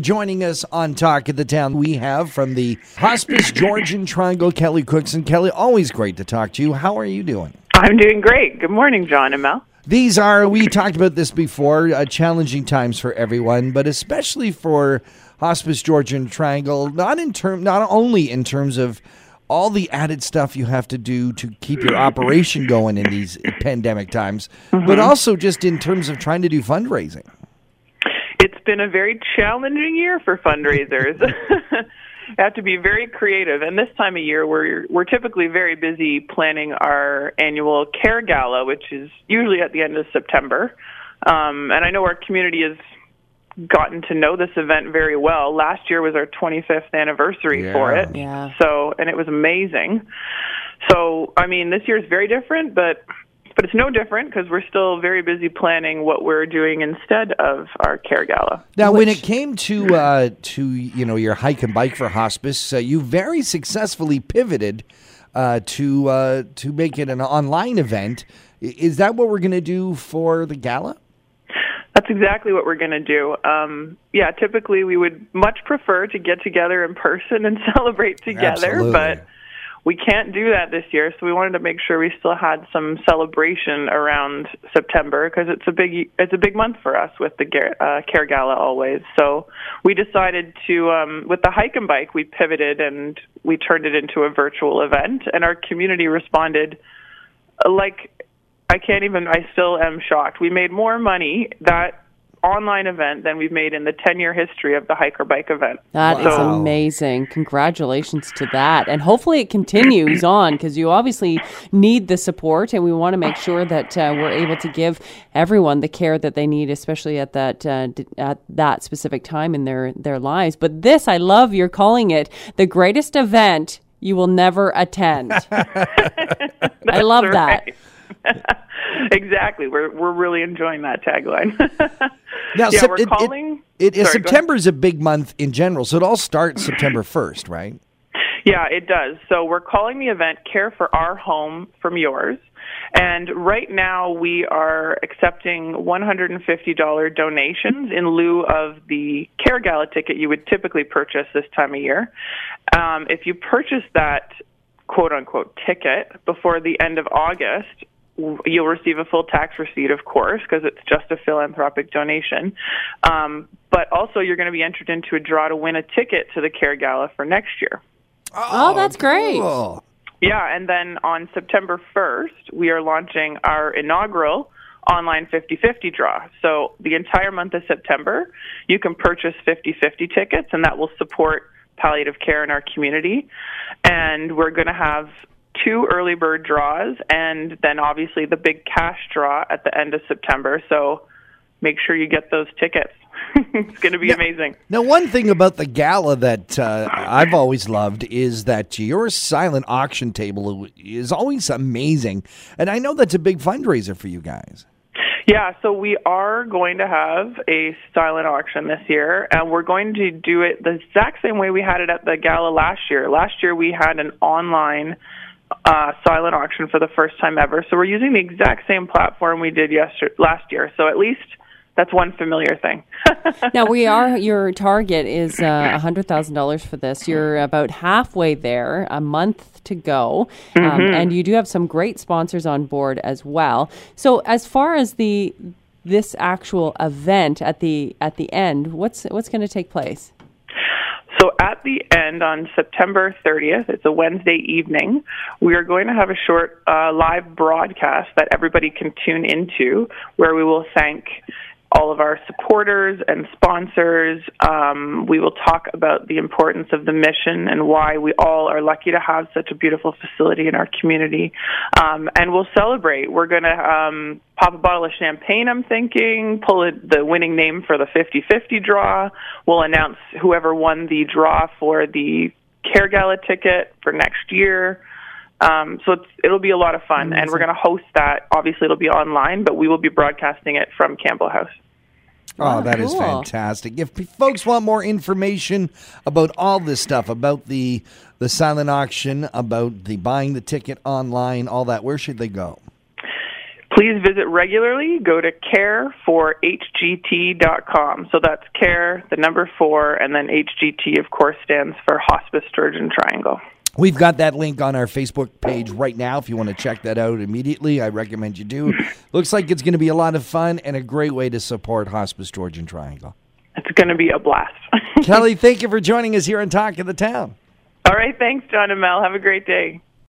Joining us on Talk of the Town, we have from the Hospice Georgian Triangle, Kelly Cookson. Kelly, always great to talk to you. How are you doing? I'm doing great. Good morning, John and Mel. These are, we talked about this before, uh, challenging times for everyone, but especially for Hospice Georgian Triangle, not in term, not only in terms of all the added stuff you have to do to keep your operation going in these pandemic times, Mm-hmm. but also just in terms of trying to do fundraising. It's been a very challenging year for fundraisers. You have to be very creative, and this time of year, we're we're typically very busy planning our annual Care Gala, which is usually at the end of September. Um, and I know our community has gotten to know this event very well. Last year was our 25th anniversary for it, Yeah. so and it was amazing. So I mean, this year is very different, but but it's no different because we're still very busy planning what we're doing instead of our care gala. Now, when it came to uh, to you know your hike and bike for hospice, uh, you very successfully pivoted uh, to uh, to make it an online event. Is that what we're going to do for the gala? That's exactly what we're going to do. Um, yeah, typically we would much prefer to get together in person and celebrate together, Absolutely. but we can't do that this year. So we wanted to make sure we still had some celebration around September because it's a big it's a big month for us with the uh, Care Gala always. So we decided to um, with the hike and bike we pivoted and we turned it into a virtual event, and our community responded like I can't even. I still am shocked. We made more money that online event than we've made in the 10 year history of the hiker bike event. That is Wow. amazing. Congratulations to that. And hopefully it continues on because you obviously need the support and we want to make sure that uh, we're able to give everyone the care that they need, especially at that uh, d- at that specific time in their, their lives. But this, I love you're calling it the greatest event you will never attend. I love that. exactly. We're we're really enjoying that tagline. Now, yeah, Sep- we're it- it- calling. It, Sorry, go September is a big month in general, so it all starts September first, right? Yeah, it does. So we're calling the event Care for Our Home from Yours. And right now we are accepting $150 donations in lieu of the Care Gala ticket you would typically purchase this time of year. Um, if you purchase that quote unquote ticket before the end of August, you'll receive a full tax receipt, of course, because it's just a philanthropic donation. Um, but also, you're going to be entered into a draw to win a ticket to the Care Gala for next year. Oh, that's great. Cool. Yeah, and then on September 1st, we are launching our inaugural online 50-50 draw. So the entire month of September, you can purchase 50-50 tickets, and that will support palliative care in our community. And we're going to have two early bird draws, and then obviously the big cash draw at the end of September. So make sure you get those tickets. it's going to be amazing. Now, one thing about the gala that uh, I've always loved is that your silent auction table is always amazing, and I know that's a big fundraiser for you guys. Yeah, so we are going to have a silent auction this year, and we're going to do it the exact same way we had it at the gala last year. Last year we had an online uh, silent auction for the first time ever, so we're using the exact same platform we did yesterday, last year. So at least that's one familiar thing. now we are your target is uh, a hundred thousand dollars for this. You're about halfway there, a month to go, um, and you do have some great sponsors on board as well. So as far as the this actual event at the at the end, what's what's going to take place? At the end on September 30th, it's a Wednesday evening, we are going to have a short uh, live broadcast that everybody can tune into where we will thank all of our supporters and sponsors. Um, we will talk about the importance of the mission and why we all are lucky to have such a beautiful facility in our community. Um, and we'll celebrate. We're going to um, pop a bottle of champagne, I'm thinking, pull it, the winning name for the 50 50 draw. We'll announce whoever won the draw for the Care Gala ticket for next year. Um, so it's, it'll be a lot of fun, and we're going to host that. Obviously, it'll be online, but we will be broadcasting it from Campbell House. Oh, that is cool. fantastic. If folks want more information about all this stuff, about the the silent auction, about the buying the ticket online, all that, where should they go? please visit regularly. Go to care4hgt.com. So that's care, the number four, and then HGT, of course, stands for Hospice Georgian Triangle. We've got that link on our Facebook page right now. If you want to check that out immediately, I recommend you do. Looks like it's going to be a lot of fun and a great way to support Hospice Georgian Triangle. It's going to be a blast. Kelly, thank you for joining us here on Talk of the Town. All right. Thanks, John and Mel. Have a great day.